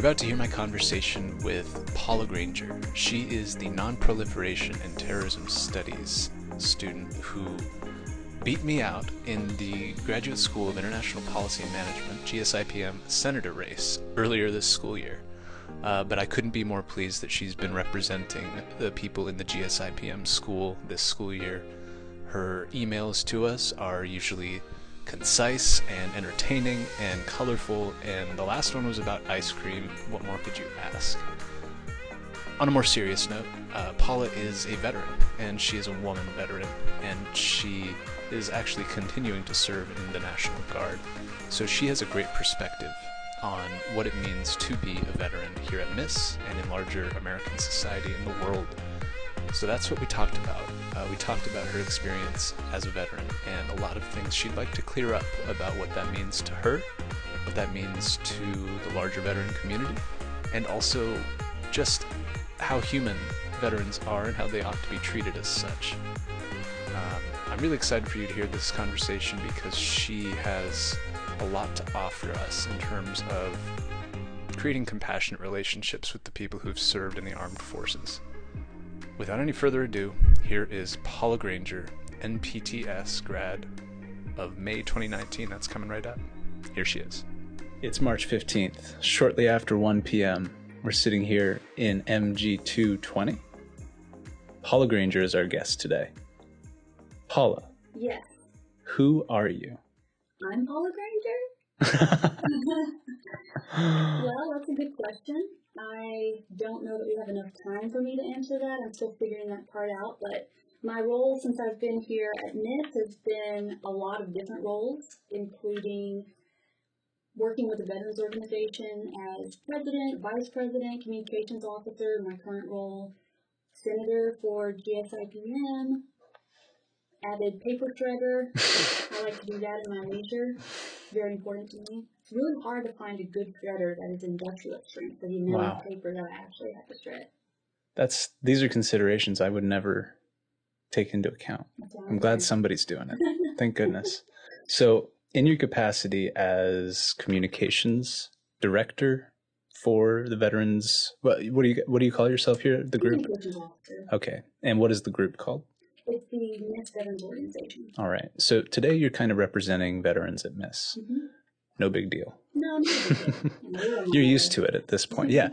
You're about to hear my conversation with Paula Granger. She is the Non-Proliferation and Terrorism Studies student who beat me out in the Graduate School of International Policy and Management GSIPM Senator race earlier this school year. Uh, but I couldn't be more pleased that she's been representing the people in the GSIPM school this school year. Her emails to us are usually concise and entertaining and colorful, and the last one was about ice cream. What more could you ask? On a more serious note, uh, Paula is a veteran, and she is a woman veteran, and she is actually continuing to serve in the National Guard. So she has a great perspective on what it means to be a veteran here at MIIS and in larger American society and the world. So that's what we talked about. Uh, we talked about her experience as a veteran and a lot of things she'd like to clear up about what that means to her, what that means to the larger veteran community, and also just how human veterans are and how they ought to be treated as such. Um, I'm really excited for you to hear this conversation because she has a lot to offer us in terms of creating compassionate relationships with the people who've served in the armed forces. Without any further ado, here is Paula Granger, NPTS grad of May 2019. That's coming right up. Here she is. It's March 15th, shortly after 1 p.m. We're sitting here in MG220. Paula Granger is our guest today. Paula. Yes. Who are you? I'm Paula Granger. well, that's a good question. I don't know that we have enough time for me to answer that. I'm still figuring that part out, but my role since I've been here at MIIS has been a lot of different roles, including working with the Veterans Organization as president, vice president, communications officer, my current role, senator for GSIPM, avid paper shredder. I like to do that in my leisure. Very important to me. It's really hard to find a good shredder that is industrial strength for the amount Wow. paper that I actually have to shred. That's these are considerations I would never take into account. I'm glad somebody's doing it. Thank goodness. So, in your capacity as communications director for the veterans, what, what do you what do you call yourself here? The group. Okay. And what is the group called? It's the MIIS Veterans Organization. All right. So today you're kind of representing veterans at MIIS. hmm No big deal. No, no. You're used to it at this point. Yeah.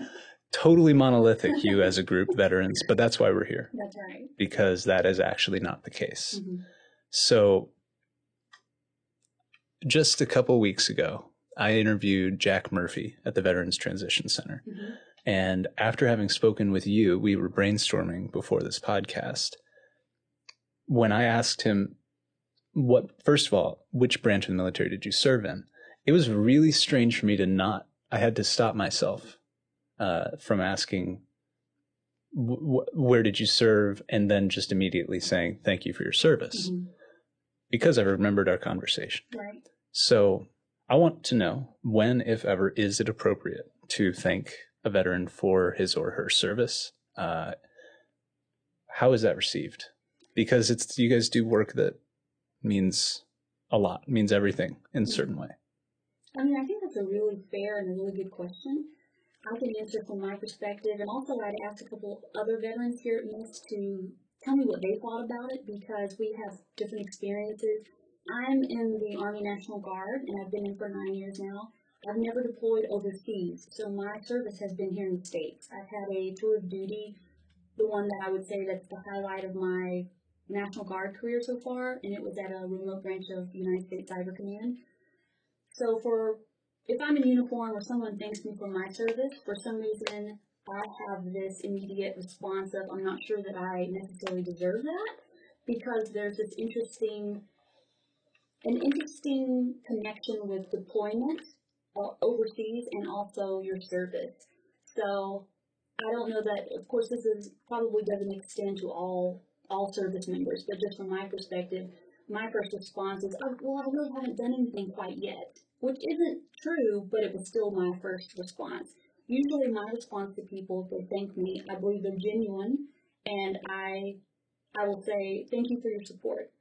Totally monolithic you as a group veterans, but that's why we're here That's right. because that is actually not the case. hmm So, just a couple weeks ago, I interviewed Jack Murphy at the Veterans Transition Center. hmm And after having spoken with you, we were brainstorming before this podcast. When I asked him, what, first of all, which branch of the military did you serve in? It was really strange for me to not, I had to stop myself uh, from asking, wh- wh- where did you serve? And then just immediately saying, thank you for your service hmm because I remembered our conversation. Right. So I want to know when, if ever, is it appropriate to thank a veteran for his or her service? Uh, how is that received? Because it's you guys do work that means a lot, means everything in a certain way. I mean, I think that's a really fair and a really good question. I can answer from my perspective, and also I'd ask a couple other veterans here at MIIS to tell me what they thought about it because we have different experiences. I'm in the Army National Guard, and I've been in for nine years now. I've never deployed overseas, so my service has been here in the States. I've had a tour of duty, the one that I would say that's the highlight of my National Guard career so far, and it was at a remote branch of the United States Cyber Command. So for if I'm in uniform or someone thanks me for my service, for some reason I have this immediate response of I'm not sure that I necessarily deserve that because there's this interesting an interesting connection with deployment uh, overseas and also your service. So I don't know that of course this is probably doesn't extend to all all service members, but just from my perspective, my first response is, oh, well, I really haven't done anything quite yet, which isn't true, but it was still my first response. Usually, my response to people, they thank me, I believe they're genuine, and I, I will say, thank you for your support.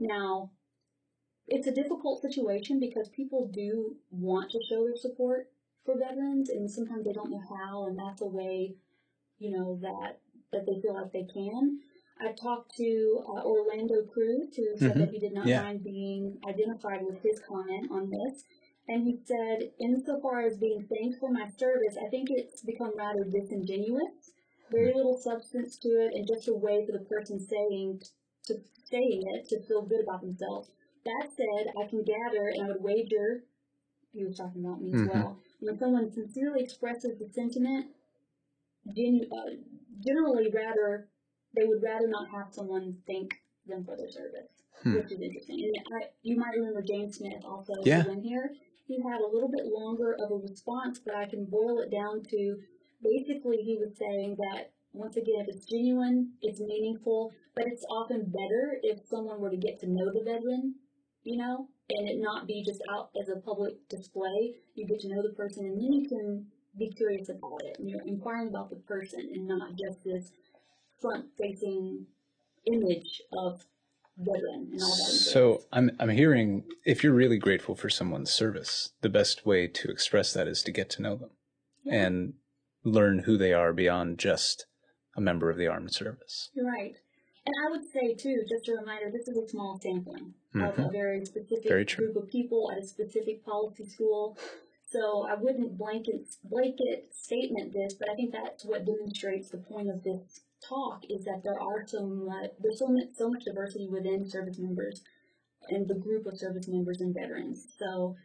Now, it's a difficult situation because people do want to show their support for veterans, and sometimes they don't know how, and that's a way, you know, that that they feel like they can. I talked to uh, Orlando Cruz, who said Mhm. that he did not Yeah. mind being identified with his comment on this. And he said, insofar as being thanked for my service, I think it's become rather disingenuous. Very little substance to it, and just a way for the person saying to saying it to feel good about themselves. That said, I can gather, and I would wager, he was talking about me as Mhm. well, when someone sincerely expresses the sentiment, genu- uh, generally rather they would rather not have someone thank them for their service, Hmm. which is interesting. And I, you might remember James Smith also Yeah. went here. He had a little bit longer of a response, but I can boil it down to basically he was saying that once again, if it's genuine, it's meaningful, but it's often better if someone were to get to know the veteran, you know, and it not be just out as a public display. You get to know the person, and then you can be curious about it, and you're inquiring about the person, and not just this front-facing image of veteran and all that. So I'm I'm hearing if you're really grateful for someone's service, the best way to express that is to get to know them Yeah. and learn who they are beyond just a member of the armed service. You're right. And I would say too, just a reminder, this is a small sampling of Mhm. a very specific Very group of people at a specific policy school. So I wouldn't blanket blanket statement this, but I think that's what demonstrates the point of this talk is that there are so much there's so much so much diversity within service members and the group of service members and veterans. So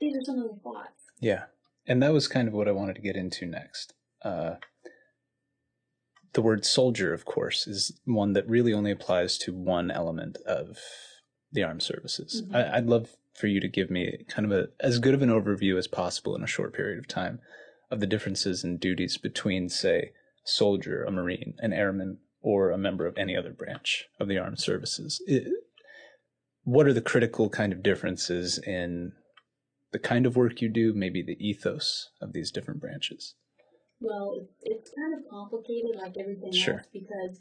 these are some of the thoughts. Yeah. And that was kind of what I wanted to get into next. Uh, the word soldier, of course, is one that really only applies to one element of the armed services. Mhm. I, I'd love for you to give me kind of a as good of an overview as possible in a short period of time of the differences in duties between, say, soldier, a marine, an airman, or a member of any other branch of the armed services. It, what are the critical kind of differences in the kind of work you do, maybe the ethos of these different branches? Well, it's, kind of complicated like everything Sure. else because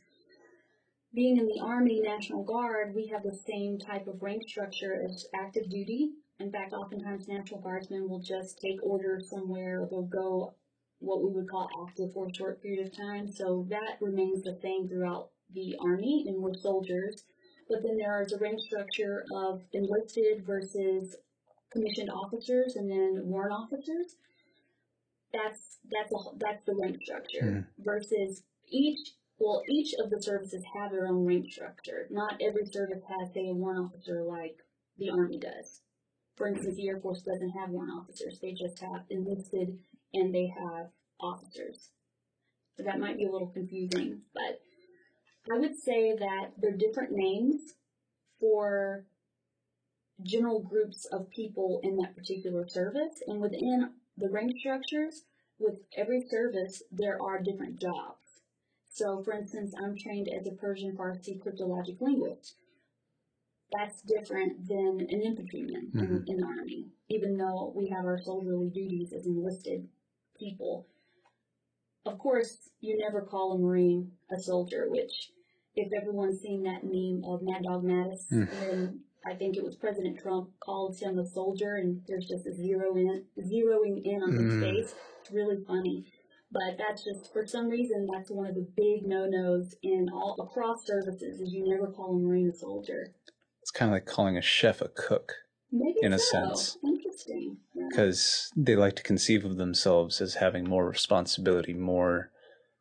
being in the Army National Guard, we have the same type of rank structure as active duty. In fact, oftentimes National Guardsmen will just take orders somewhere they'll go what we would call active for a short period of time. So that remains the same throughout the Army and we're soldiers. But then there is a rank structure of enlisted versus commissioned officers and then warrant officers that's that's a, that's the rank structure hmm. versus each well each of the services have their own rank structure. Not every service has say a warrant officer like the Army does. For instance, the Air Force doesn't have warrant officers; they just have enlisted and they have officers. So that might be a little confusing, but I would say that they're different names for general groups of people in that particular service, and within the rank structures, with every service, there are different jobs. So, for instance, I'm trained as a Persian Farsi cryptologic linguist. That's different than an infantryman in, Mhm. in the Army, even though we have our soldierly duties as enlisted people. Of course, you never call a Marine a soldier, which, if everyone's seen that meme of Mad Dog Mattis, Mm. when I think it was President Trump called him a soldier, and there's just a zero in, zeroing in on his Mm. face. It's really funny. But that's just, for some reason, that's one of the big no-nos in all across services, is you never call a Marine a soldier. It's kind of like calling a chef a cook Maybe In a sense. Interesting. Yeah. because they like to conceive of themselves as having more responsibility, more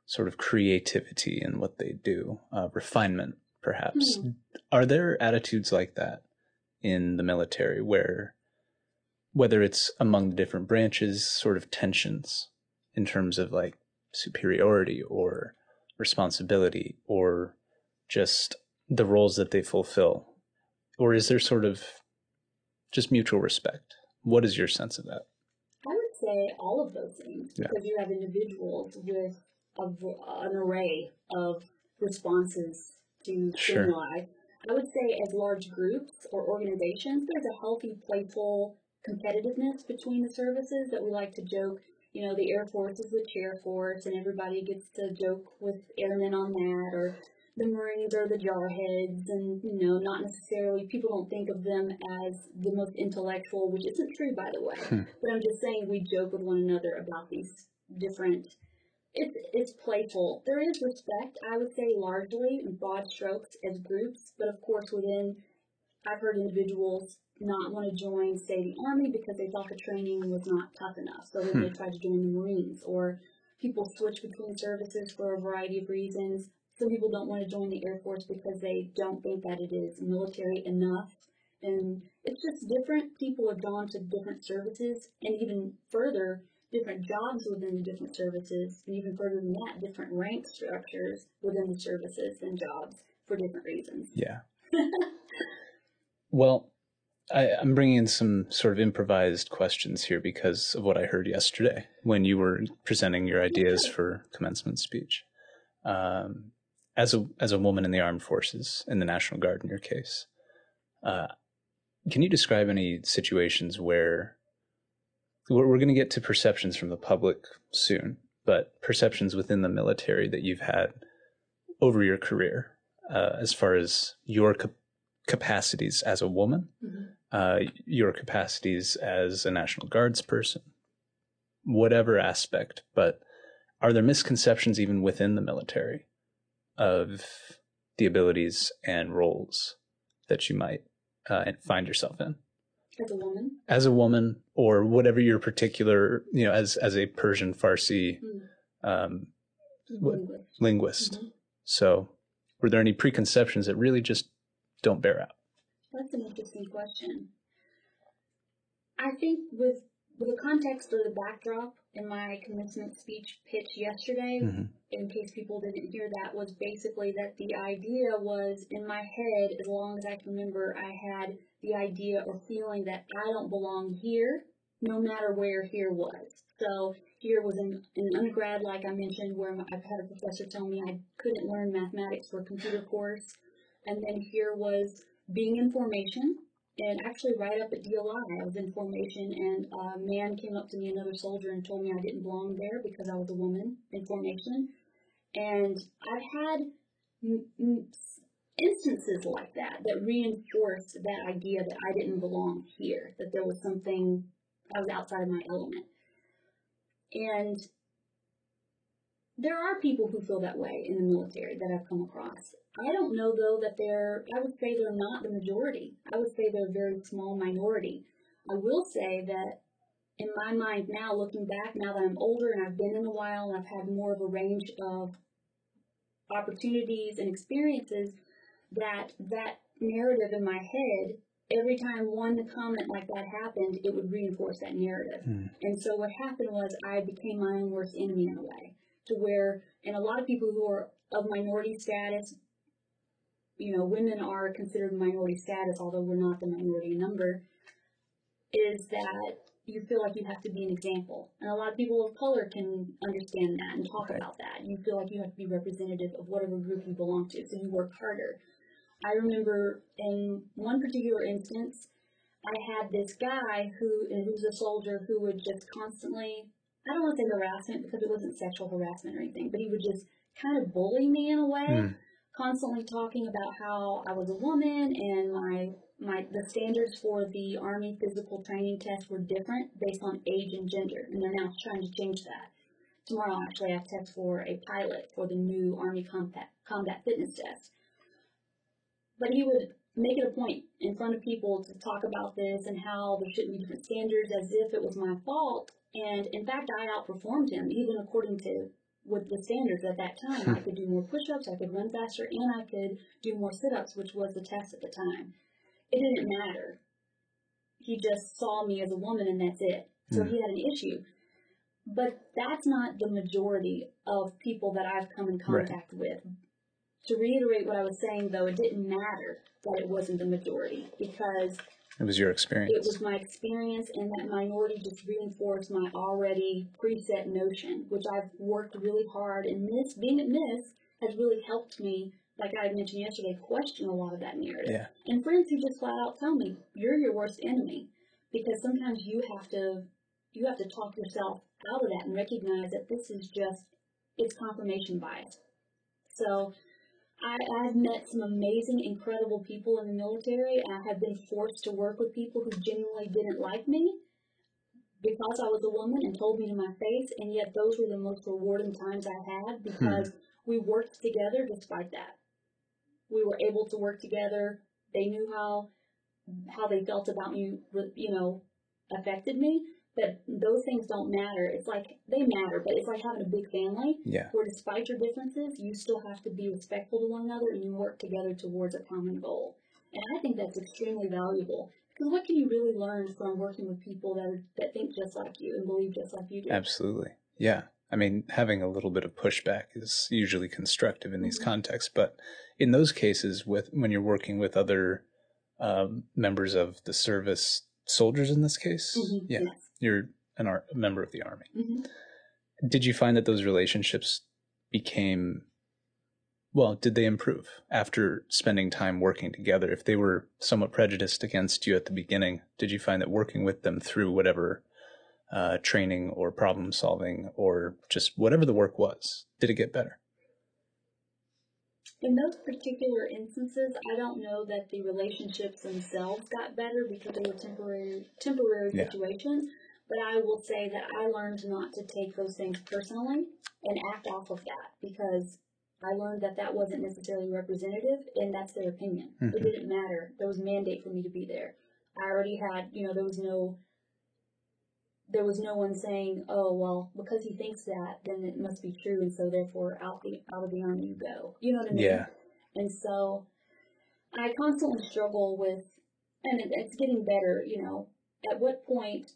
sort of creativity in what they do, uh, refinement, perhaps. Hmm. Are there attitudes like that in the military where, whether it's among the different branches, sort of tensions in terms of like superiority or responsibility or just the roles that they fulfill? Or is there sort of just mutual respect? What is your sense of that? I would say all of those things Yeah. because you have individuals with a, an array of responses to Sure. stimuli. I would say as large groups or organizations, there's a healthy, playful competitiveness between the services that we like to joke. You know, the Air Force is the chair force, and everybody gets to joke with airmen on that, or the Marines are the jarheads, and you know, not necessarily people don't think of them as the most intellectual, which isn't true, by the way. Hmm. But I'm just saying we joke with one another about these different. It's it's playful. There is respect, I would say, largely in broad strokes as groups, but of course within, I've heard individuals not want to join, say, the army because they thought the training was not tough enough, so then they Hmm. tried to join the Marines, or people switch between services for a variety of reasons. Some people don't want to join the Air Force because they don't think that it is military enough. And it's just different. People have gone to different services and even further, different jobs within the different services, and even further than that, different rank structures within the services and jobs for different reasons. Yeah. well, I, I'm bringing in some sort of improvised questions here because of what I heard yesterday when you were presenting your ideas for commencement speech. Um, as a as a woman in the armed forces, in the National Guard, in your case, uh, can you describe any situations where we're, we're going to get to perceptions from the public soon, but perceptions within the military that you've had over your career, uh, as far as your cap- capacities as a woman, Mhm. uh, your capacities as a National Guards person, whatever aspect, but are there misconceptions even within the military of the abilities and roles that you might uh, find yourself in As a woman, as a woman or whatever your particular, you know, as, as a Persian Farsi Mm. um, English. linguist. Mhm. So were there any preconceptions that really just don't bear out? That's an interesting question. I think with with the context or the backdrop in my commencement speech pitch yesterday, Mhm. in case people didn't hear that, was basically that the idea was in my head, as long as I can remember, I had the idea or feeling that I don't belong here, no matter where here was. So here was an, in undergrad, like I mentioned, where my, I've had a professor tell me I couldn't learn mathematics for a computer course. And then here was being in formation, and actually right up at DLI, I was in formation, and a man came up to me, another soldier, and told me I didn't belong there because I was a woman in formation. And I've had instances like that that reinforced that idea that I didn't belong here, that there was something, I was outside of my element. And there are people who feel that way in the military that I've come across. I don't know though that they're, I would say they're not the majority. I would say they're a very small minority. I will say that in my mind now, looking back, now that I'm older and I've been in a while and I've had more of a range of opportunities and experiences, that that narrative in my head, every time one comment like that happened, it would reinforce that narrative. Hmm. And so what happened was I became my own worst enemy in a way, to where, and a lot of people who are of minority status, you know, women are considered minority status, although we're not the minority number, is that you feel like you have to be an example. And a lot of people of color can understand that and talk about that. You feel like you have to be representative of whatever group you belong to, so you work harder. I remember in one particular instance, I had this guy who, was a soldier who would just constantly, I don't want to say harassment because it wasn't sexual harassment or anything, but he would just kind of bully me in a way, Hmm. constantly talking about how I was a woman and my my the standards for the army physical training test were different based on age and gender, and they're now trying to change that. Tomorrow, actually, I have tests for a pilot for the new Army combat combat fitness test. But he would make it a point in front of people to talk about this and how there shouldn't be different standards as if it was my fault. And in fact, I outperformed him, even according to with the standards at that time. I could do more push-ups, I could run faster, and I could do more sit-ups, which was the test at the time. It didn't matter. He just saw me as a woman, and that's it. So Hmm. he had an issue. But that's not the majority of people that I've come in Right. contact with. To reiterate what I was saying, though, it didn't matter that it wasn't the majority because It was your experience. it was my experience, and that minority just reinforced my already preset notion, which I've worked really hard. And this, being at MIIS, has really helped me, like I had mentioned yesterday, question a lot of that narrative. Yeah. And friends who just flat out tell me, "You're your worst enemy," because sometimes you have to, you have to talk yourself out of that and recognize that this is just, it's confirmation bias. So I, I've met some amazing, incredible people in the military. I have been forced to work with people who genuinely didn't like me because I was a woman and told me to my face, and yet those were the most rewarding times I had because hmm. we worked together despite that. We were able to work together. They knew how how they felt about me, you know, affected me. But those things don't matter. It's like they matter, but it's like having a big family. Yeah. Where despite your differences, you still have to be respectful to one another and you work together towards a common goal. And I think that's extremely valuable. Because what can you really learn from working with people that are, that think just like you and believe just like you do? Absolutely. Yeah. I mean, having a little bit of pushback is usually constructive in these mm-hmm. contexts, but in those cases, with when you're working with other um, members of the service, soldiers in this case, mm-hmm. yeah, yes. you're an ar- a member of the army. Mm-hmm. Did you find that those relationships became well, did they improve after spending time working together? If they were somewhat prejudiced against you at the beginning, did you find that working with them through whatever uh, training or problem solving or just whatever the work was, did it get better? In those particular instances, I don't know that the relationships themselves got better because they were temporary temporary yeah. situations. But I will say that I learned not to take those things personally and act off of that because I learned that that wasn't necessarily representative, and that's their opinion. Mm-hmm. It didn't matter. There was mandate for me to be there. I already had, you know, there was no, there was no one saying, "Oh, well, because he thinks that, then it must be true, and so therefore, out the out of the army you go." You know what I mean? Yeah. And so, I constantly struggle with, and it, it's getting better. You know, at what point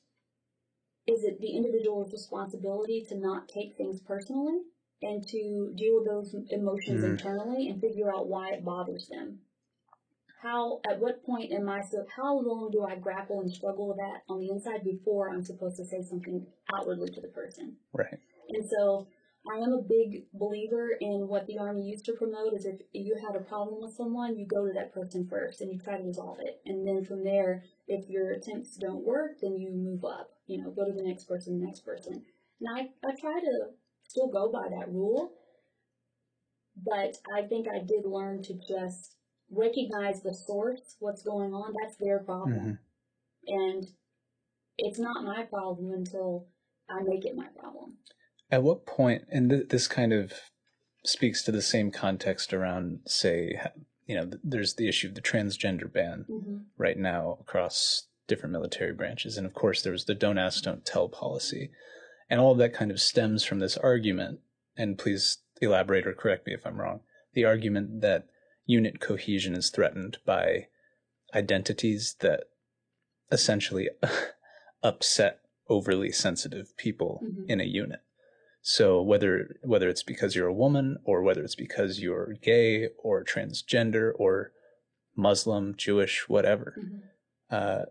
is it the individual's responsibility to not take things personally? and to deal with those emotions mm. internally and figure out why it bothers them. How, at what point am I, so how long do I grapple and struggle with that on the inside before I'm supposed to say something outwardly to the person? Right. And so I am a big believer in what the Army used to promote is if you have a problem with someone, you go to that person first and you try to resolve it. And then from there, if your attempts don't work, then you move up, you know, go to the next person, the next person. And I, I try to still go by that rule. But I think I did learn to just recognize the source, what's going on. That's their problem. Mm-hmm. And it's not my problem until I make it my problem. At what point, and th- this kind of speaks to the same context around, say, you know, there's the issue of the transgender ban mm-hmm. right now across different military branches. And of course, there was the don't ask, don't tell policy. And all of that kind of stems from this argument, and please elaborate or correct me if I'm wrong, the argument that unit cohesion is threatened by identities that essentially upset overly sensitive people mm-hmm. in a unit. So whether whether it's because you're a woman or whether it's because you're gay or transgender or Muslim, Jewish, whatever, mm-hmm. uh,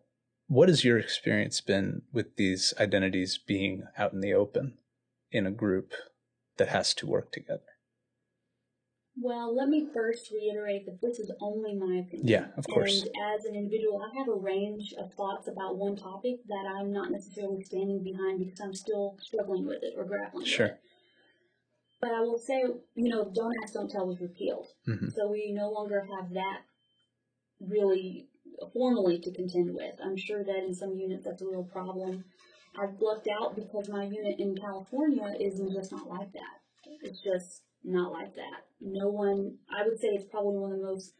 what has your experience been with these identities being out in the open in a group that has to work together? Well, let me first reiterate that this is only my opinion. Yeah, of course. And as an individual, I have a range of thoughts about one topic that I'm not necessarily standing behind because I'm still struggling with it or grappling sure. with it. Sure. But I will say, you know, Don't Ask, Don't Tell was repealed. Mm-hmm. So we no longer have that really formally to contend with. I'm sure that in some units that's a real problem. I've lucked out because my unit in California is just not like that. It's just not like that. No one, I would say it's probably one of the most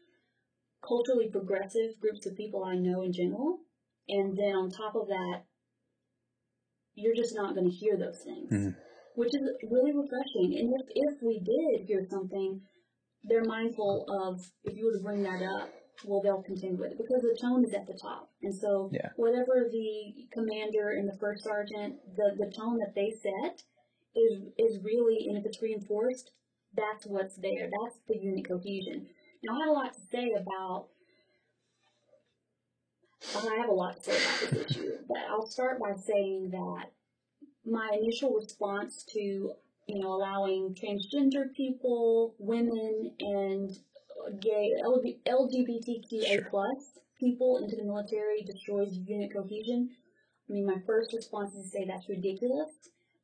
culturally progressive groups of people I know in general. And then on top of that, you're just not going to hear those things, mm-hmm. which is really refreshing. And if, if we did hear something, they're mindful of if you were to bring that up, well, they'll contend with it because the tone is at the top. And so, yeah. whatever the commander and the first sergeant, the, the tone that they set is is really, and if it's reinforced, that's what's there. That's the unit cohesion. Now, I have a lot to say about. I have a lot to say about this issue, but I'll start by saying that my initial response to you know allowing transgender people, women, and gay LGBTQA plus people into the military destroys unit cohesion. I mean, my first response is to say that's ridiculous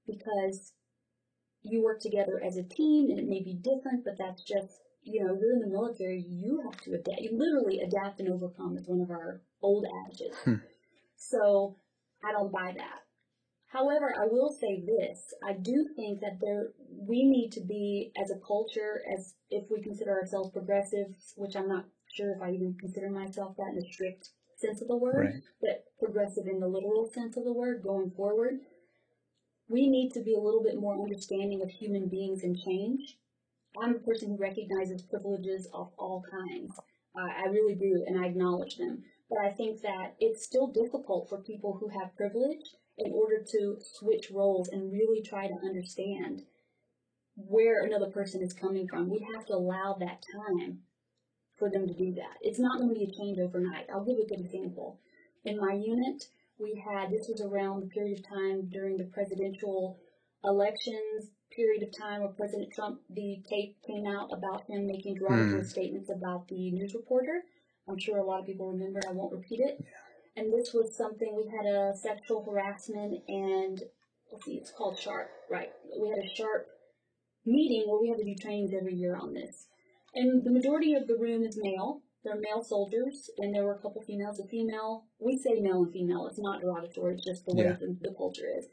because you work together as a team and it may be different, but that's just you know, you're in the military, you have to adapt. You literally adapt and overcome is one of our old adages. Hmm. So I don't buy that. However, I will say this: I do think that there we need to be as a culture, as if we consider ourselves progressive, which I'm not sure if I even consider myself that in a strict sense of the word, Right. but progressive in the literal sense of the word going forward. We need to be a little bit more understanding of human beings and change. I'm a person who recognizes privileges of all kinds. I I really do, and I acknowledge them. But I think that it's still difficult for people who have privilege in order to switch roles and really try to understand where another person is coming from. We have to allow that time for them to do that. It's not going to be a change overnight. I'll give a good example. In my unit, we had, this was around the period of time during the presidential elections period of time where President Trump, the tape came out about him making derogatory hmm. statements about the news reporter. I'm sure a lot of people remember, I won't repeat it. And this was something, we had a sexual harassment and, let's see, it's called SHARP, right? We had a SHARP meeting where we have to do trainings every year on this. And the majority of the room is male. They're male soldiers, and there were a couple females. A female, we say male and female. It's not derogatory. It's just the way Yeah. the, the culture is.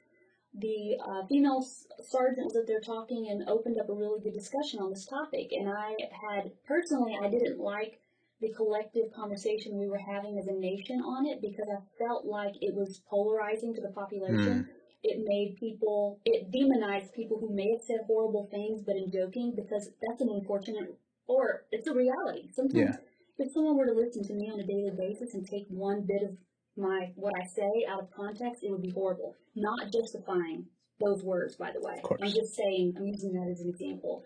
The uh, female s- sergeant was up there talking and opened up a really good discussion on this topic. And I had personally, I didn't like the collective conversation we were having as a nation on it because I felt like it was polarizing to the population. It made people, it demonized people who may have said horrible things, but in joking because that's an unfortunate, or it's a reality. Sometimes Yeah. If someone were to listen to me on a daily basis and take one bit of my what I say out of context, it would be horrible. Not justifying those words, by the way. I'm just saying. I'm using that as an example.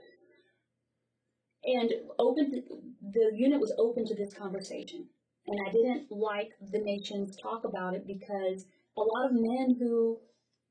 And open. To, the unit was open to this conversation, and I didn't like the nation's talk about it because a lot of men who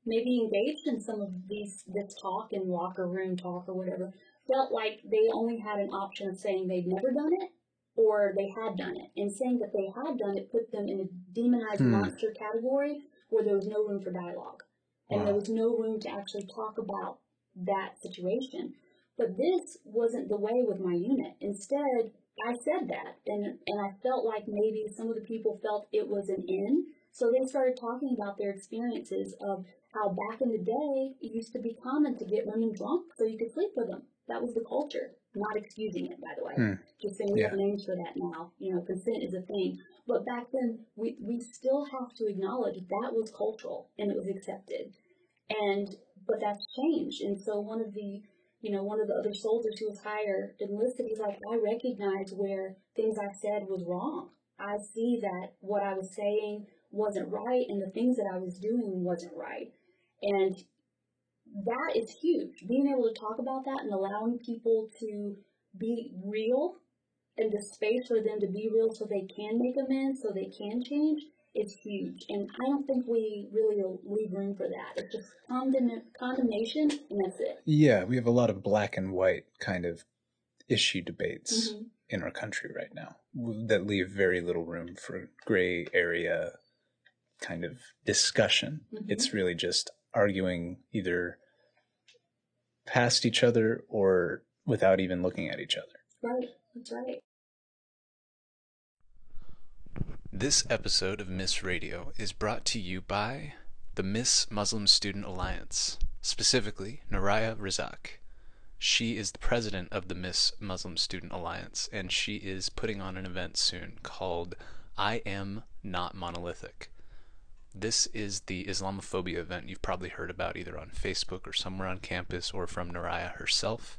maybe engaged in some of these this talk in locker room talk or whatever felt like they only had an option of saying they'd never done it or they had done it. And saying that they had done it put them in a demonized Hmm. monster category where there was no room for dialogue. And there was no room to actually talk about that situation. But this wasn't the way with my unit. Instead, I said that, and, and I felt like maybe some of the people felt it was an in. So they started talking about their experiences of how back in the day it used to be common to get women drunk so you could sleep with them. That was the culture. Not excusing it, by the way. Hmm. Just saying we have names for that now. You know, consent is a thing. But back then, we, we still have to acknowledge that was cultural and it was accepted. And but that's changed. And so one of the you know, one of the other soldiers who was hired enlisted, he's like, I recognize where things I said was wrong. I see that what I was saying wasn't right and the things that I was doing wasn't right. And that is huge. Being able to talk about that and allowing people to be real and the space for them to be real so they can make amends, so they can change, is huge. And I don't think we really leave room for that. It's just condemn- condemnation and that's it. Yeah, we have a lot of black and white kind of issue debates Mhm. in our country right now that leave very little room for gray area kind of discussion. Mhm. It's really just arguing either past each other or without even looking at each other. Right, that's right. This episode of MIIS Radio is brought to you by the MIIS Muslim Student Alliance, specifically Naraya Razaque. She is the president of the MIIS Muslim Student Alliance, and she is putting on an event soon called I Am Not Monolithic. This is the Islamophobia event you've probably heard about either on Facebook or somewhere on campus or from Naraya herself.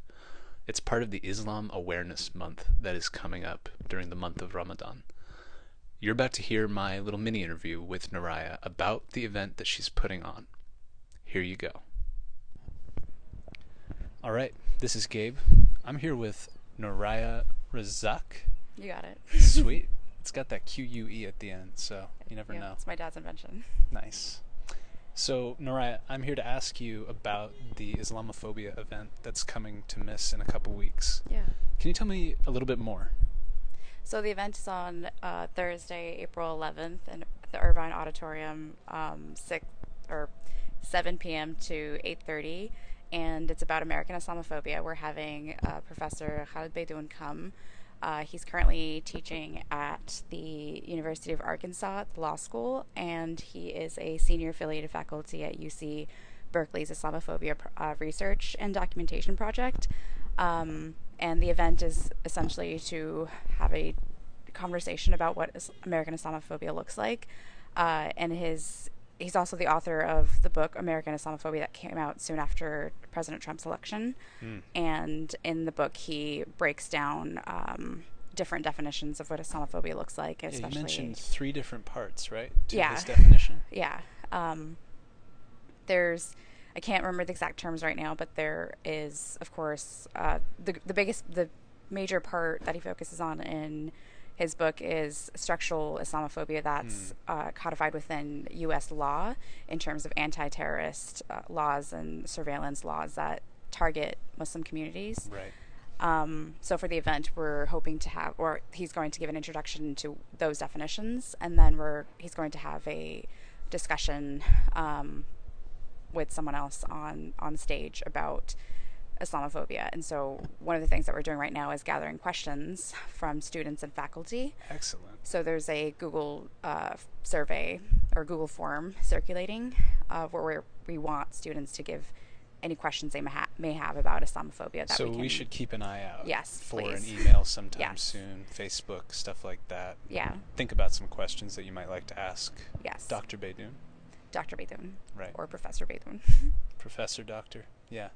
It's part of the Islam Awareness Month that is coming up during the month of Ramadan. You're about to hear my little mini interview with Naraya about the event that she's putting on. Here you go. All right, this is Gabe. I'm here with Naraya Razaque. You got it. Sweet. It's got that Q U E at the end, so you never Yeah, know. It's my dad's invention. Nice. So, Naraya, I'm here to ask you about the Islamophobia event that's coming to MIIS in a couple weeks. Yeah. Can you tell me a little bit more? So the event is on uh, Thursday, April 11th, in the Irvine Auditorium, um, six or 7 p.m. to 8:30, and it's about American Islamophobia. We're having uh, Professor Khaled Beydoun come. Uh, he's currently teaching at the University of Arkansas Law School, and he is a senior affiliated faculty at UC Berkeley's Islamophobia uh, Research and Documentation Project. Um, and the event is essentially to have a conversation about what American Islamophobia looks like. Uh, and his he's also the author of the book American Islamophobia that came out soon after President Trump's election. Mm. And in the book, he breaks down um, different definitions of what Islamophobia looks like. Especially, yeah, you mentioned three different parts, right? To yeah. This definition. Yeah. Um, there's I can't remember the exact terms right now, but there is, of course, uh, the the biggest the major part that he focuses on in his book is structural Islamophobia that's mm. uh, codified within U.S. law in terms of anti-terrorist uh, laws and surveillance laws that target Muslim communities. Right. Um, so for the event, we're hoping to have, or he's going to give an introduction to those definitions, and then we're he's going to have a discussion um, with someone else on on stage about Islamophobia. And so one of the things that we're doing right now is gathering questions from students and faculty. Excellent. So there's a Google uh, survey or Google form circulating uh, where we want students to give any questions they may, ha- may have about Islamophobia. so we, can, we, should keep an eye out. Yes, for please. an email sometime yes. soon, Facebook stuff like that. Yeah. Think about some questions that you might like to ask. Yes. Dr. Beydoun. Dr. Beydoun. Right. Or Professor Beydoun. Professor Doctor. Yeah.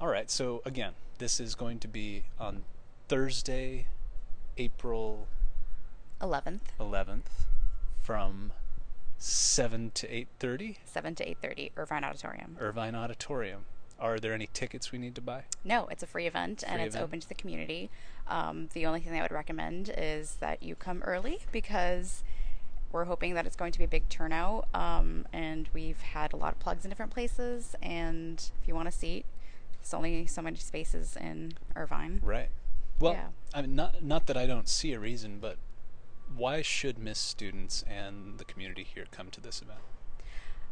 All right, so again, this is going to be on Thursday, April 11th. 11th from 7 to 8:30. 7 to 8:30 Irvine Auditorium. Irvine Auditorium. Are there any tickets we need to buy? No, it's a free event free and it's event? open to the community. Um, the only thing I would recommend is that you come early because we're hoping that it's going to be a big turnout. Um, and we've had a lot of plugs in different places. And if you want a seat, it's only so many spaces in Irvine. Right. Well, yeah. I mean, not not that I don't see a reason, but why should MIIS students and the community here come to this event?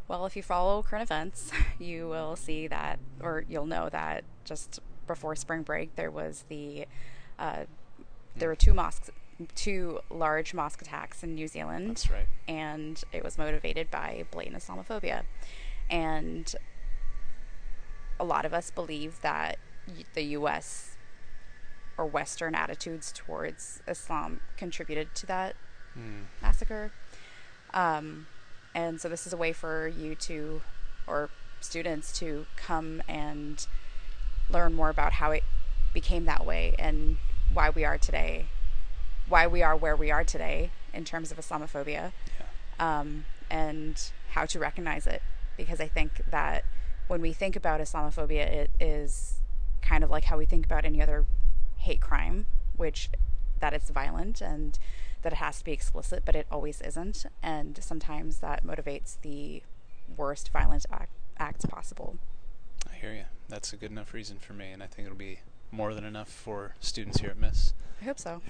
Well, if you follow current events, you will see that, or you'll know that just before spring break, there was the uh, there were two mosques, two large mosque attacks in New Zealand. That's right. And it was motivated by blatant Islamophobia, and a lot of us believe that the U.S. or Western attitudes towards Islam contributed to that mm. massacre. Um, and so this is a way for you to, or students to come and learn more about how it became that way and why we are today, why we are where we are today in terms of Islamophobia, yeah. um, and how to recognize it. Because I think that when we think about Islamophobia, it is kind of like how we think about any other hate crime, which that it's violent and that it has to be explicit, but it always isn't. And sometimes that motivates the worst violent act, acts possible. I hear you. That's a good enough reason for me, and I think it'll be more than enough for students here at MIIS. I hope so.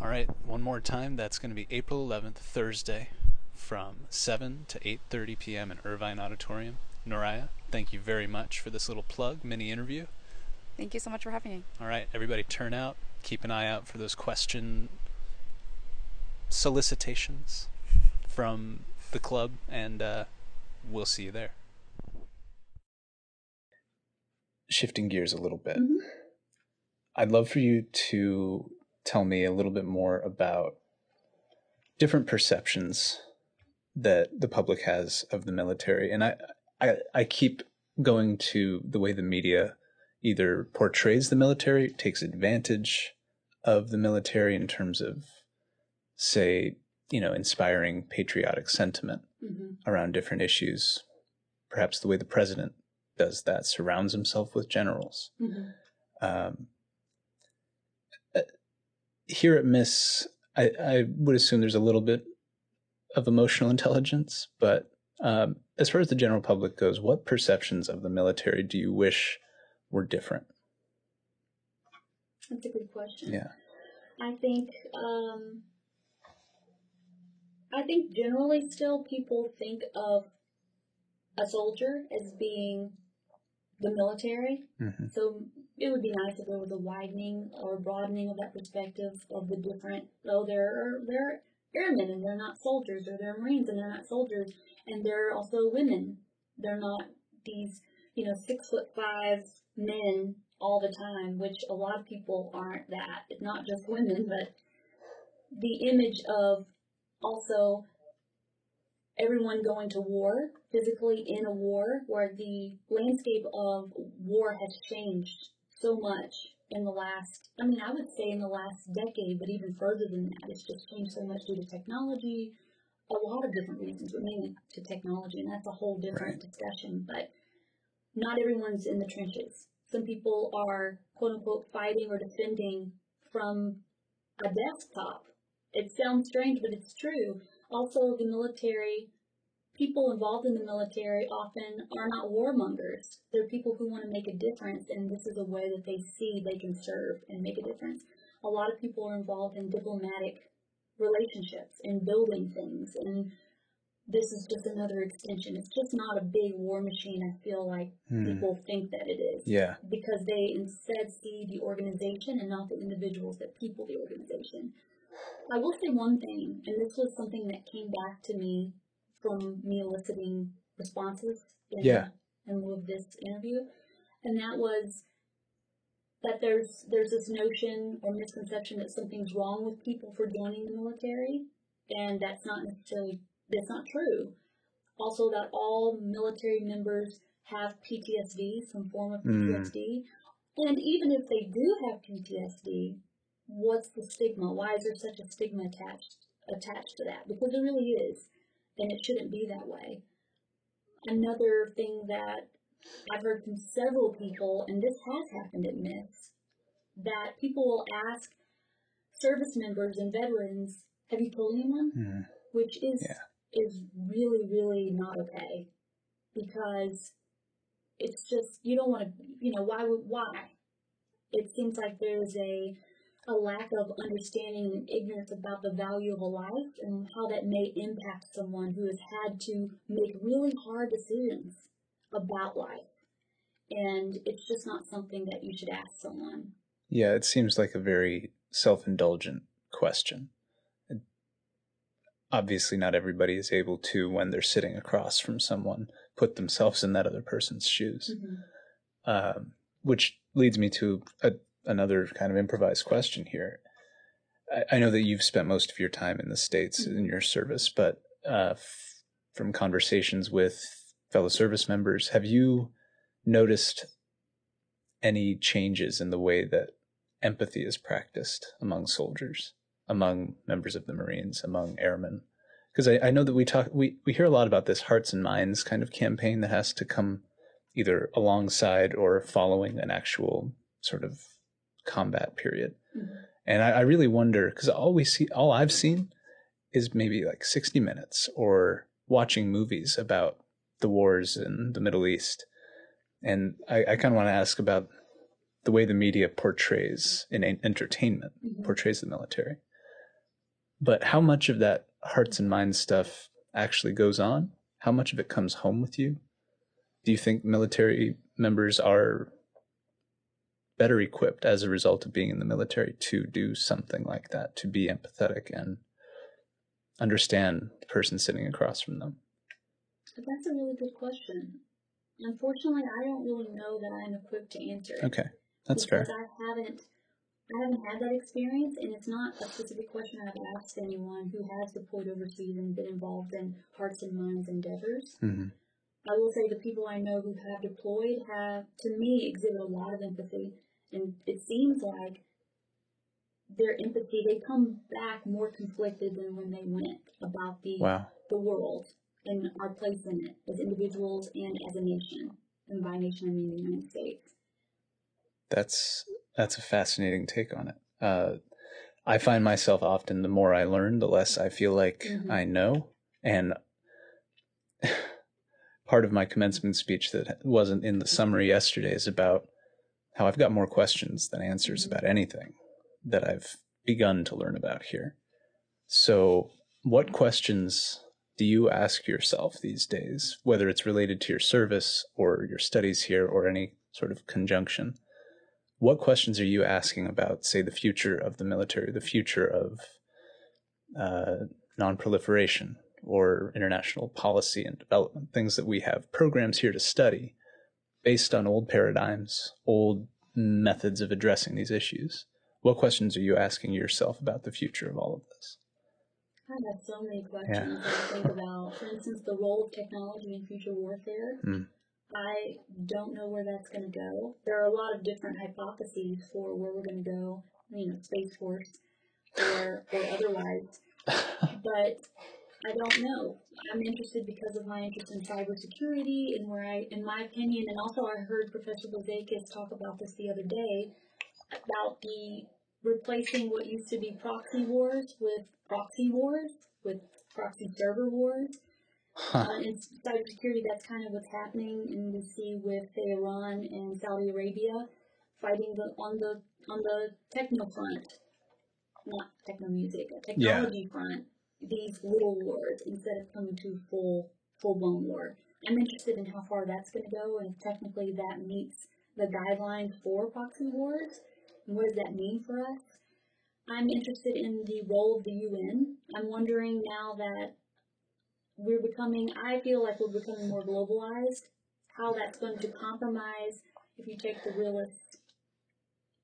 All right, one more time. That's going to be April 11th, Thursday, from 7 to 8:30 p.m. in Irvine Auditorium. Noraya, thank you very much for this little plug mini interview. Thank you so much for having me. All right, everybody turn out. Keep an eye out for those question solicitations from the club, and uh, we'll see you there. Shifting gears a little bit, mm-hmm. I'd love for you to tell me a little bit more about different perceptions that the public has of the military. And I, I, I keep going to the way the media either portrays the military, takes advantage of the military in terms of, say, you know, inspiring patriotic sentiment mm-hmm. around different issues. Perhaps the way the president does that, surrounds himself with generals. Mm-hmm. Um, uh, here at MIIS, I, I would assume there's a little bit of emotional intelligence, but um, as far as the general public goes, what perceptions of the military do you wish were different? That's a good question. Yeah. I think um, I think generally still people think of a soldier as being the military. hmm So it would be nice if there was a widening or broadening of that perspective of the different. Oh, there are airmen and they're not soldiers, or they're Marines and they're not soldiers, and there are also women. They're not these you know six foot five men all the time, which a lot of people aren't that. It's not just women, but the image of also everyone going to war, physically in a war, where the landscape of war has changed so much in the last, I mean, I would say in the last decade, but even further than that. It's just changed so much due to technology, a lot of different reasons, mainly to technology, and that's a whole different discussion. But not everyone's in the trenches. Some people are, quote unquote, fighting or defending from a desktop. It sounds strange, but it's true. Also, the military, people involved in the military often are not warmongers. They're people who want to make a difference, and this is a way that they see they can serve and make a difference. A lot of people are involved in diplomatic relationships and building things, and this is just another extension. It's just not a big war machine, I feel like Hmm. people think that it is Yeah. because they instead see the organization and not the individuals that people the organization. I will say one thing, and this was something that came back to me from me eliciting responses in, Yeah. in lieu of this interview, and that was that there's there's this notion or misconception that something's wrong with people for joining the military, and that's not necessarily that's not true. Also, that all military members have PTSD, some form of Mm. PTSD, and even if they do have PTSD, what's the stigma? Why is there such a stigma attached attached to that? Because there really is, and it shouldn't be that way. Another thing that I've heard from several people, and this has happened at MIIS, that people will ask service members and veterans, "Have you told anyone?" Hmm. which is Yeah. is really really not okay because it's just you don't want to you know why would why it seems like there's a a lack of understanding and ignorance about the value of a life and how that may impact someone who has had to make really hard decisions about life and it's just not something that you should ask someone Yeah, it seems like a very self indulgent question. Obviously, not everybody is able to, when they're sitting across from someone, put themselves in that other person's shoes. Um, which leads me to a, another kind of improvised question here. I, I know that you've spent most of your time in the States in your service, but uh, f- from conversations with fellow service members, have you noticed any changes in the way that empathy is practiced among soldiers, among members of the Marines, among airmen? Because I, I know that we talk, we, we hear a lot about this hearts and minds kind of campaign that has to come either alongside or following an actual sort of combat period. Mhm. And I, I really wonder because all we see, all I've seen is maybe like 60 minutes or watching movies about the wars in the Middle East. And I, I kind of want to ask about the way the media portrays in en- entertainment, Mhm. portrays the military. But how much of that hearts and minds stuff actually goes on? How much of it comes home with you? Do you think military members are better equipped as a result of being in the military to do something like that, to be empathetic and understand the person sitting across from them? That's a really good question. Unfortunately, I don't really know that I'm equipped to answer it. Okay, that's fair. I haven't, I haven't had that experience, and it's not a specific question I've asked anyone who has deployed overseas and been involved in hearts and minds endeavors. hmm I will say the people I know who have deployed have, to me, exhibit a lot of empathy, and it seems like their empathy they come back more conflicted than when they went about the Wow. the world and our place in it as individuals and as a nation. And by nation, I mean the United States. That's that's a fascinating take on it. Uh, I find myself often the more I learn, the less I feel like Mhm. I know. And part of my commencement speech that wasn't in the summary yesterday is about how I've got more questions than answers Mhm. about anything that I've begun to learn about here. So, what questions do you ask yourself these days, whether it's related to your service or your studies here or any sort of conjunction. What questions are you asking about, say, the future of the military, the future of uh, non-proliferation or international policy and development, things that we have programs here to study based on old paradigms, old methods of addressing these issues. What questions are you asking yourself about the future of all of this? I have so many questions yeah. I think about. For instance, the role of technology in future warfare. Mm. I don't know where that's going to go. There are a lot of different hypotheses for where we're going to go, you know, Space Force or, or otherwise. but I don't know. I'm interested because of my interest in cybersecurity and where I, in my opinion, and also I heard Professor Vozakis talk about this the other day about the replacing what used to be proxy wars with proxy wars, with proxy server wars. Huh. Uh, in cybersecurity, that's kind of what's happening, and we see with Iran and Saudi Arabia fighting the, on the on the techno front, not techno music, technology yeah. front. These little wars instead of coming to full full blown war. I'm interested in how far that's going to go, and if technically that meets the guidelines for proxy wars what does that mean for us? I'm interested in the role of the UN. I'm wondering now that we're becoming, I feel like we're becoming more globalized, how that's going to compromise, if you take the realist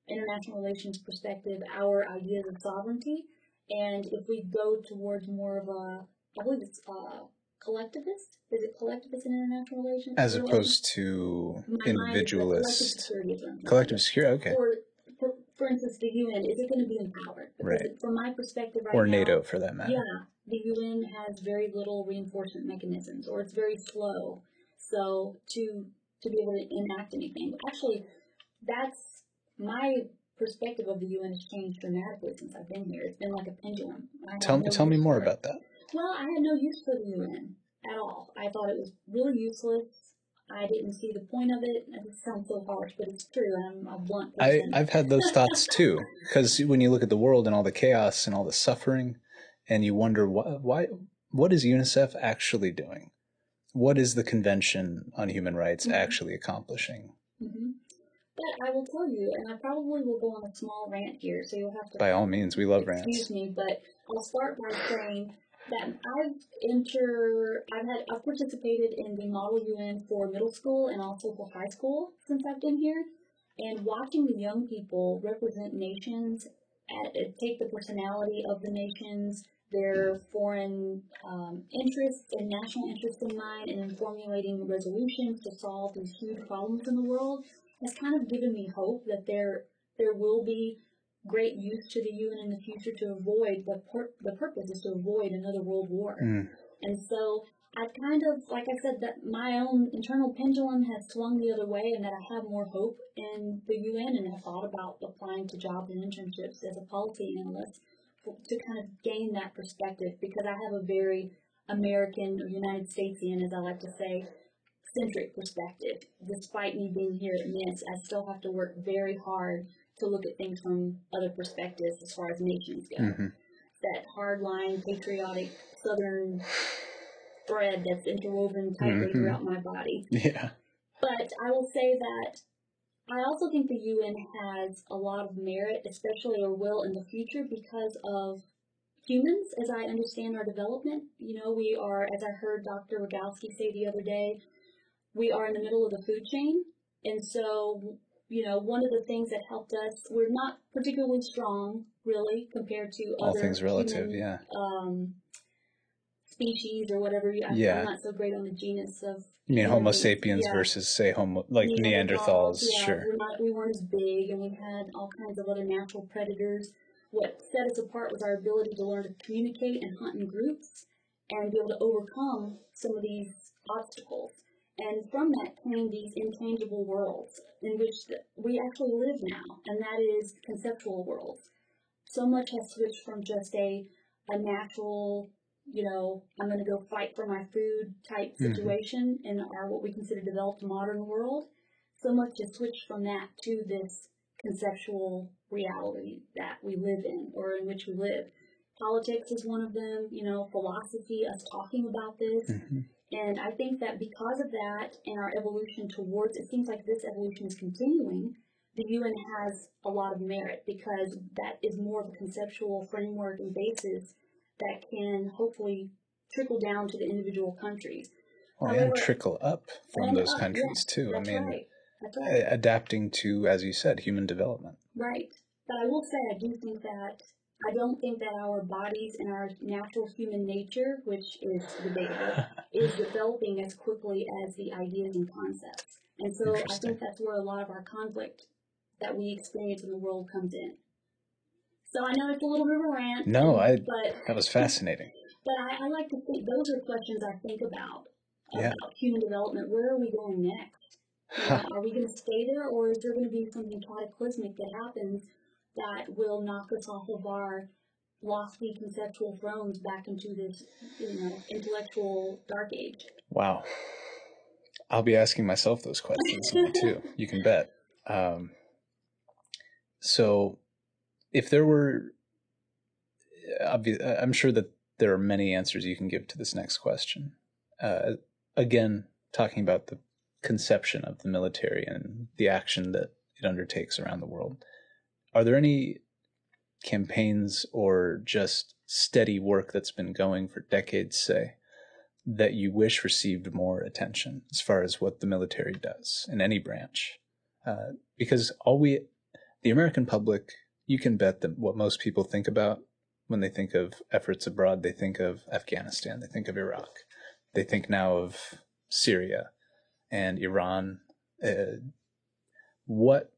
international relations perspective, our ideas of sovereignty. And if we go towards more of a, I believe it's uh, collectivist. Is it collectivist in international relations? As opposed to individualist. Collective security. Collective security, okay. Or for instance, the UN, is it going to be empowered? Because right. From my perspective right Or now, NATO, for that matter. Yeah, the UN has very little reinforcement mechanisms, or it's very slow. So to to be able to enact anything, actually, that's my perspective of the UN has changed dramatically since I've been here. It's been like a pendulum. Tell no tell me more about that. Well, I had no use for the UN at all. I thought it was really useless. I didn't see the point of it. It sounds so harsh, but it's true. I'm a blunt person. I, I've had those thoughts too, because when you look at the world and all the chaos and all the suffering, and you wonder why, why what is UNICEF actually doing? What is the Convention on Human Rights mm-hmm. actually accomplishing? Mm-hmm. But I will tell you, and I probably will go on a small rant here, so you'll have to. By all means, we love excuse rants. Excuse me, but I'll start by saying that I've enter I've had I've participated in the Model UN for middle school and also for high school since I've been here, and watching the young people represent nations, at, take the personality of the nations, their foreign um, interests and national interests in mind, and in formulating resolutions to solve these huge problems in the world, has kind of given me hope that there there will be great use to the UN in the future to avoid the pur- the purpose is to avoid another world war. Mm. And so I kind of, like I said, that my own internal pendulum has swung the other way, and that I have more hope in the UN, and have thought about applying to jobs and internships as a policy analyst to kind of gain that perspective because I have a very American or United Statesian, as I like to say, centric perspective. Despite me being here at MIIS, I still have to work very hard to look at things from other perspectives as far as nations go. Mm-hmm. That hardline, patriotic, southern thread that's interwoven tightly mm-hmm. throughout my body. Yeah. But I will say that I also think the UN has a lot of merit, especially or will in the future, because of humans, as I understand our development. You know, we are, as I heard Dr. Rogowski say the other day, we are in the middle of the food chain. And so you know, one of the things that helped us, we're not particularly strong, really, compared to all other things relative, human, yeah. Um, species or whatever. I, yeah. I'm not so great on the genus of. You mean Homo sapiens yeah. versus, say, Homo like Neanderthals? Neanderthals yeah, sure. We're not, we weren't as big, and we had all kinds of other natural predators. What set us apart was our ability to learn to communicate and hunt in groups, and be able to overcome some of these obstacles. And from that came these intangible worlds in which we actually live now, and that is conceptual worlds. So much has switched from just a, a natural, you know, I'm going to go fight for my food type mm-hmm. situation mm-hmm. in our what we consider developed modern world. So much has switched from that to this conceptual reality that we live in or in which we live. Politics is one of them, you know, philosophy, us talking about this. Mm-hmm. And I think that because of that and our evolution towards, it seems like this evolution is continuing, the UN has a lot of merit because that is more of a conceptual framework and basis that can hopefully trickle down to the individual countries. Well, However, and trickle up from those up, countries yeah, too. I mean, right. right. adapting to, as you said, human development. Right. But I will say, I do think that I don't think that our bodies and our natural human nature, which is debatable, is developing as quickly as the ideas and concepts. And so I think that's where a lot of our conflict that we experience in the world comes in. So I know it's a little bit of a rant. No, I. But, that was fascinating. But I, I, like to think those are questions I think about yeah. about human development. Where are we going next? Know, are we going to stay there, or is there going to be something cataclysmic that happens that will knock us off of our lofty conceptual thrones back into this, you know, intellectual dark age? Wow. I'll be asking myself those questions too. You can bet. Um, so, if there were, I'm sure that there are many answers you can give to this next question. Uh, again, talking about the conception of the military and the action that it undertakes around the world. Are there any campaigns or just steady work that's been going for decades, say, that you wish received more attention as far as what the military does in any branch? Uh, because all we, the American public, you can bet that what most people think about when they think of efforts abroad, they think of Afghanistan, they think of Iraq, they think now of Syria and Iran. Uh, what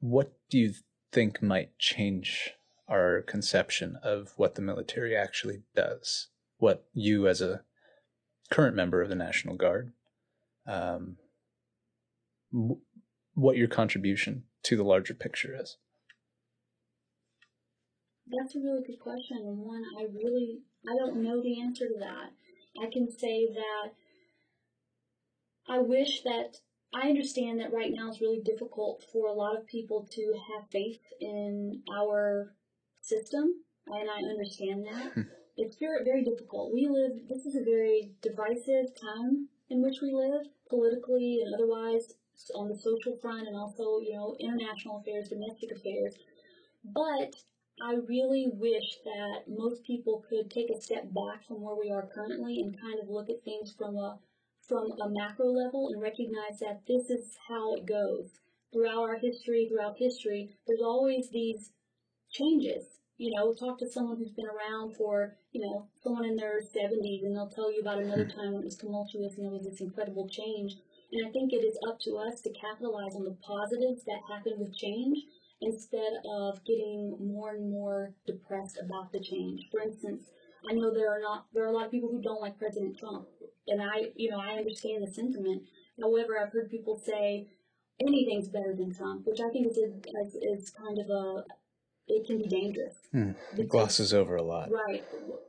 what do you think might change our conception of what the military actually does? What you, as a current member of the National Guard, um, what your contribution to the larger picture is? That's a really good question, and one I really I don't know the answer to that. I can say that I wish that I understand that right now it's really difficult for a lot of people to have faith in our system, and I understand that. Hmm. it's very, very difficult. We live, this is a very divisive time in which we live, politically and otherwise, on the social front, and also, you know, international affairs, domestic affairs. But I really wish that most people could take a step back from where we are currently and kind of look at things from a from a macro level and recognize that this is how it goes. Throughout our history, throughout history, there's always these changes. You know, talk to someone who's been around for, you know, someone in their 70s and they'll tell you about another time when it was tumultuous and there was this incredible change. And I think it is up to us to capitalize on the positives that happen with change instead of getting more and more depressed about the change. For instance, I know there are not there are a lot of people who don't like President Trump and I, you know, I understand the sentiment. However, I've heard people say anything's better than Trump, which I think is a, is, is kind of a it can be dangerous. Hmm. It glosses over a lot. Right.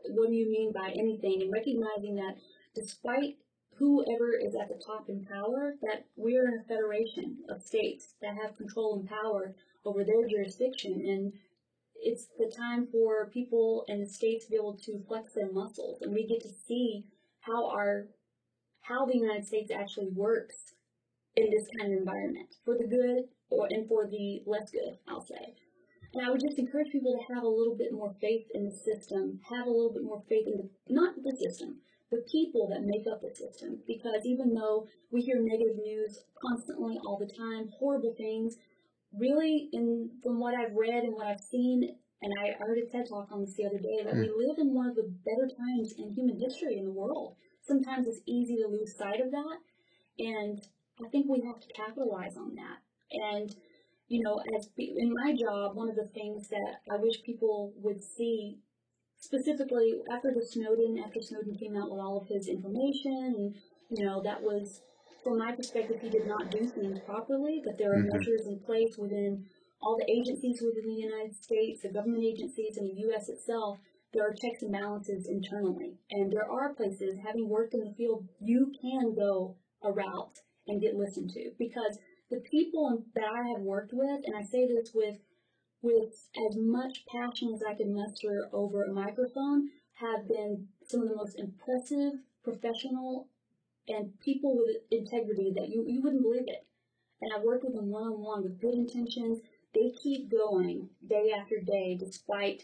What do you mean by anything? And recognizing that despite whoever is at the top in power, that we're in a federation of states that have control and power over their jurisdiction. And it's the time for people and the states to be able to flex their muscles. And we get to see how our how the United States actually works in this kind of environment for the good or and for the less good, I'll say. And I would just encourage people to have a little bit more faith in the system, have a little bit more faith in the, not the system, the people that make up the system. Because even though we hear negative news constantly, all the time, horrible things, really, in from what I've read and what I've seen, and I heard a TED talk on this the other day that mm. we hmm. live in one of the better times in human history in the world. Sometimes it's easy to lose sight of that, and I think we have to capitalize on that. And you know, as in my job, one of the things that I wish people would see specifically after the Snowden, after Snowden came out with all of his information, and you know, that was from my perspective, he did not do things properly. But there are mm-hmm. measures in place within all the agencies within the United States, the government agencies, and the U.S. itself, there are checks and balances internally. And there are places, having worked in the field, you can go a route and get listened to. Because the people that I have worked with, and I say this with with as much passion as I can muster over a microphone, have been some of the most impressive professional and people with integrity that you, you wouldn't believe it. And I've worked with them one on one with good intentions. They keep going day after day despite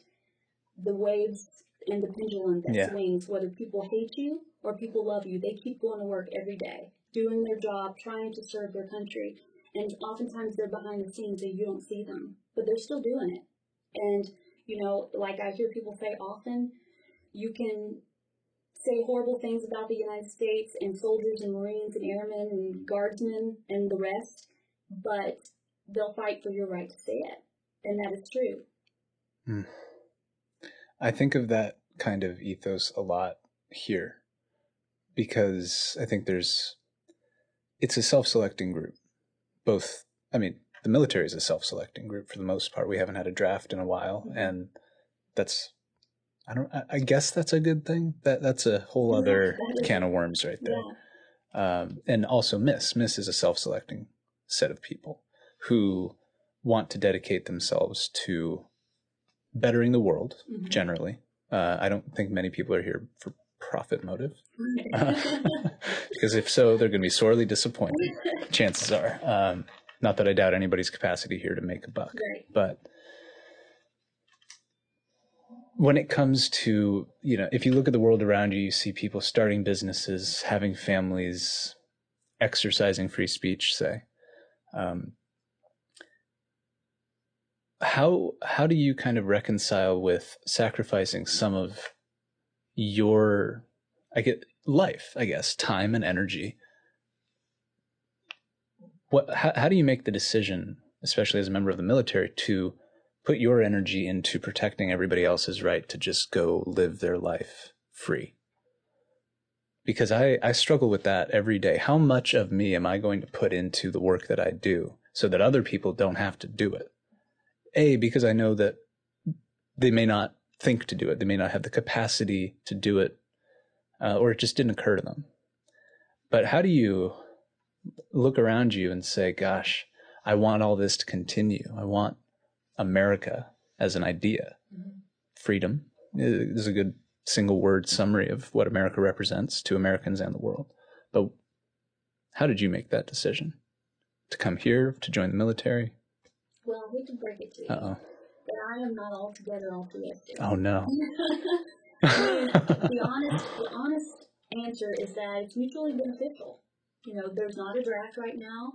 the waves and the pendulum that Yeah. swings, whether people hate you or people love you. They keep going to work every day, doing their job, trying to serve their country. And oftentimes they're behind the scenes and you don't see them, but they're still doing it. And, you know, like I hear people say often, you can say horrible things about the United States and soldiers and Marines and airmen and guardsmen and the rest, but they'll fight for your right to say it. And that is true. I think of that kind of ethos a lot here because I think there's it's a self-selecting group. Both I mean, the military is a self-selecting group for the most part. We haven't had a draft in a while and that's I don't I- guess that's a good thing. That that's a whole Yeah, other can of worms right there. Yeah. um, and also MIIS. MIIS is a self-selecting set of people who want to dedicate themselves to bettering the world. Mhm. Generally, uh, I don't think many people are here for profit motive, because if so, they're going to be sorely disappointed. Chances are. Um, not that I doubt anybody's capacity here to make a buck, Right. but when it comes to you know if you look at the world around you you see people starting businesses having families exercising free speech say um, how how do you kind of reconcile with sacrificing some of your i get life i guess time and energy? What how, how do you make the decision especially as a member of the military to put your energy into protecting everybody else's right to just go live their life free? Because I, I struggle with that every day. How much of me am i going to put into the work that i do so that other people don't have to do it a because i know that they may not think to do it they may not have the capacity to do it uh, or it just didn't occur to them but how do you look around you and say gosh i want all this to continue i want America as an idea. Freedom is a good single word summary of what America represents to Americans and the world. But how did you make that decision? To come here, to join the military? Well, hate to break it to you, Uh oh. but I am not altogether altruistic. Oh no. the honest, the honest answer is that it's mutually beneficial. You know, there's not a draft right now.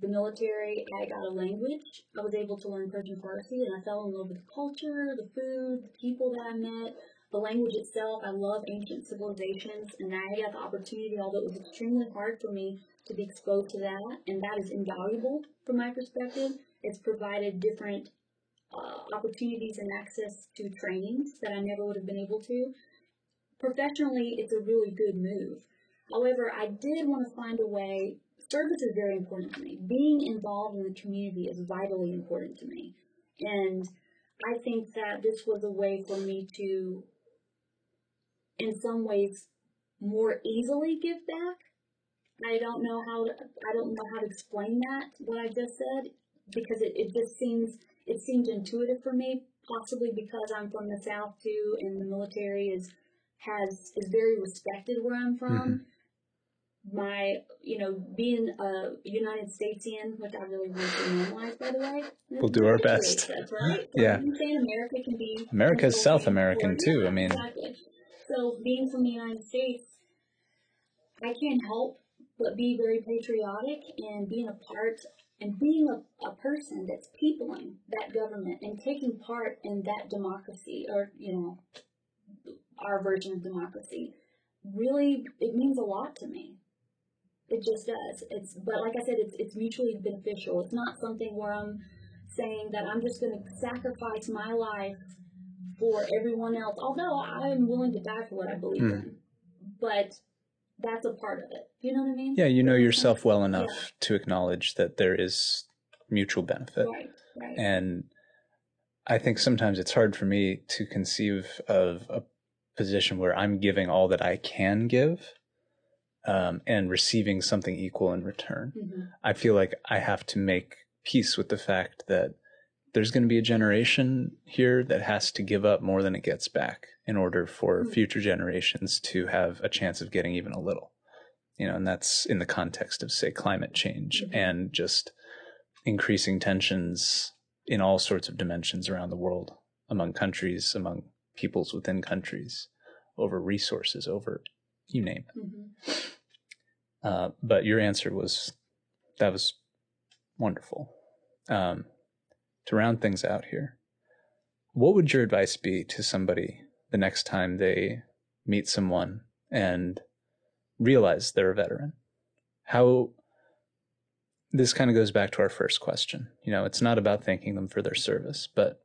The military, I got a language. I was able to learn Persian Farsi, and I fell in love with the culture, the food, the people that I met, the language itself. I love ancient civilizations, and I got the opportunity, although it was extremely hard for me to be exposed to that, and that is invaluable from my perspective. It's provided different uh, opportunities and access to trainings that I never would have been able to. Professionally, it's a really good move. However, I did want to find a way. Service is very important to me. Being involved in the community is vitally important to me. And I think that this was a way for me to, in some ways, more easily give back. I don't know how to, I don't know how to explain that, what I just said, because it, it just seems it seems intuitive for me, possibly because I'm from the South too, and the military is has is very respected where I'm from. Mm-hmm. My, you know, being a United Statesian, which I really want to normalize, by the way. We'll do our best. That's right. Yeah. I'm saying America can be. America's South American, too. I mean- exactly. So being from the United States, I can't help but be very patriotic and being a part and being a, a person that's peopling that government and taking part in that democracy or, you know, our version of democracy. Really, it means a lot to me. It just does. It's, but like I said, it's, it's mutually beneficial. It's not something where I'm saying that I'm just going to sacrifice my life for everyone else, although I'm willing to die for what I believe Hmm. in. But that's a part of it. You know what I mean? Yeah, you know yourself well enough Yeah. to acknowledge that there is mutual benefit. Right, right. And I think sometimes it's hard for me to conceive of a position where I'm giving all that I can give um, and receiving something equal in return. Mhm. I feel like I have to make peace with the fact that there's going to be a generation here that has to give up more than it gets back in order for Mhm. future generations to have a chance of getting even a little. You know, and that's in the context of, say, climate change Mhm. and just increasing tensions in all sorts of dimensions around the world, among countries, among peoples within countries, over resources, over you name it. Mhm. Uh, but your answer was that was wonderful. Um, to round things out here, what would your advice be to somebody the next time they meet someone and realize they're a veteran? How this kind of goes back to our first question. You know, it's not about thanking them for their service, but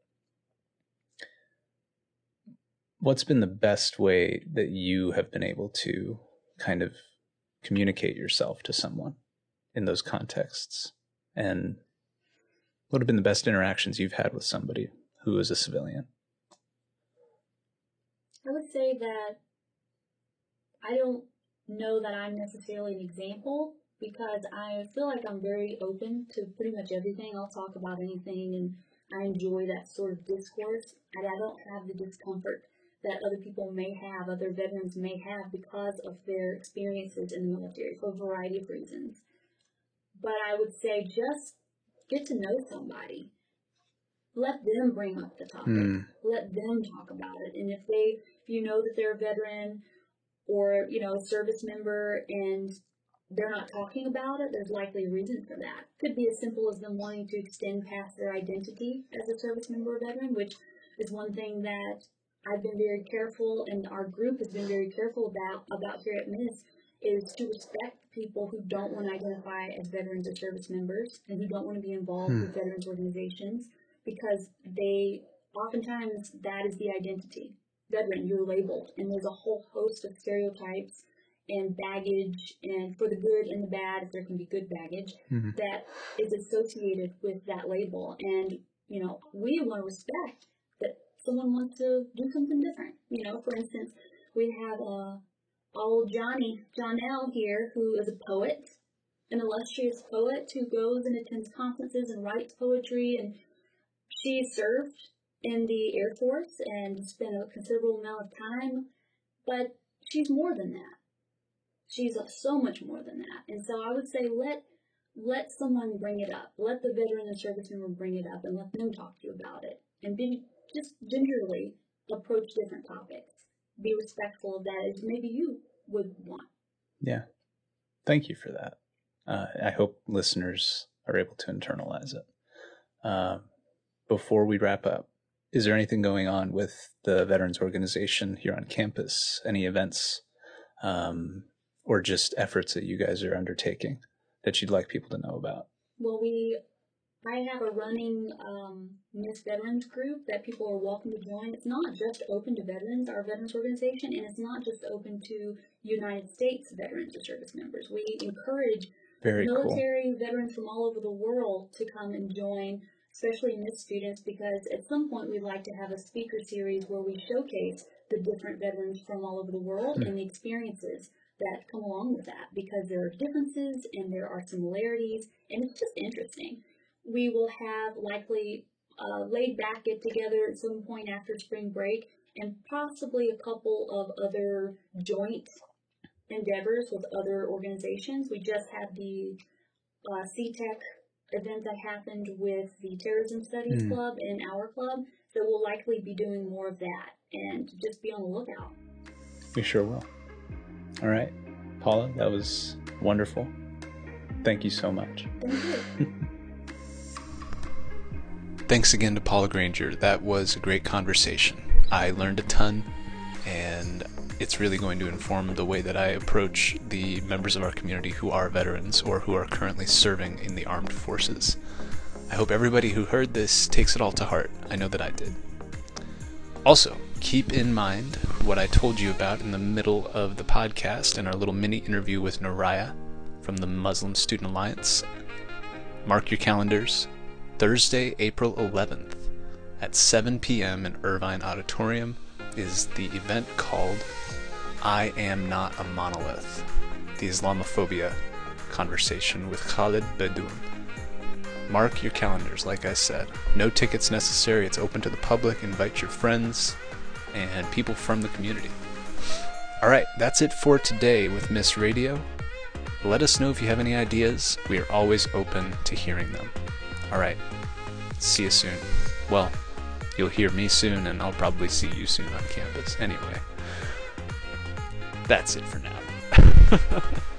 what's been the best way that you have been able to kind of communicate yourself to someone in those contexts? And what have been the best interactions you've had with somebody who is a civilian? I would say that I don't know that I'm necessarily an example because I feel like I'm very open to pretty much everything. I'll talk about anything and I enjoy that sort of discourse and I don't have the discomfort that other people may have, other veterans may have because of their experiences in the military for a variety of reasons. But I would say just get to know somebody. Let them bring up the topic. Hmm. Let them talk about it. And if they, if you know that they're a veteran or, you know, a service member and they're not talking about it, there's likely a reason for that. Could be as simple as them wanting to extend past their identity as a service member or veteran, which is one thing that I've been very careful and our group has been very careful about about here at MIIS is to respect people who don't want to identify as veterans or service members and who don't want to be involved Hmm. with veterans organizations because they oftentimes that is the identity. Veteran, you're labeled, and there's a whole host of stereotypes and baggage, and for the good and the bad, if there can be good baggage, Mhm. that is associated with that label. And you know, we want to respect that someone wants to do something different. You know, for instance, we have uh, old Johnny Johnell here, who is a poet, an illustrious poet who goes and attends conferences and writes poetry, and she served in the Air Force and spent a considerable amount of time, but she's more than that. She's so much more than that. And so I would say let let someone bring it up. Let the veteran and service member bring it up and let them talk to you about it. And be just gingerly approach different topics. Be respectful of that as maybe you would want. Yeah. Thank you for that. Uh, I hope listeners are able to internalize it. Um, before we wrap up, is there anything going on with the Veterans Organization here on campus? Any events um, or just efforts that you guys are undertaking that you'd like people to know about? Well, we, I have a running um, MIIS Veterans group that people are welcome to join. It's not just open to veterans, our veterans organization, and it's not just open to United States veterans or service members. We encourage Very cool. military veterans from all over the world to come and join, especially MIIS students, because at some point we'd like to have a speaker series where we showcase the different veterans from all over the world Hmm. and the experiences that come along with that because there are differences and there are similarities and it's just interesting. We will have likely a laid back get together at some point after spring break and possibly a couple of other joint endeavors with other organizations. We just had the uh, CTEC event that happened with the Terrorism Studies Hmm. Club and our club, so we'll likely be doing more of that and just be on the lookout. We sure will. All right. Paula, that was wonderful. Thank you so much. Thank you. Thanks again to Paula Granger. That was a great conversation. I learned a ton, and it's really going to inform the way that I approach the members of our community who are veterans or who are currently serving in the armed forces. I hope everybody who heard this takes it all to heart. I know that I did. Also, keep in mind what I told you about in the middle of the podcast and our little mini interview with Naraya from the Muslim Student Alliance. Mark your calendars. Thursday, April 11th at 7 p.m. in Irvine Auditorium is the event called I Am Not a Monolith The Islamophobia Conversation with Khaled Beydoun. Mark your calendars, like I said. No tickets necessary. It's open to the public. Invite your friends and people from the community. All right, that's it for today with MIIS Radio. Let us know if you have any ideas. We are always open to hearing them. All right, see you soon. Well, you'll hear me soon, and I'll probably see you soon on campus. Anyway, that's it for now.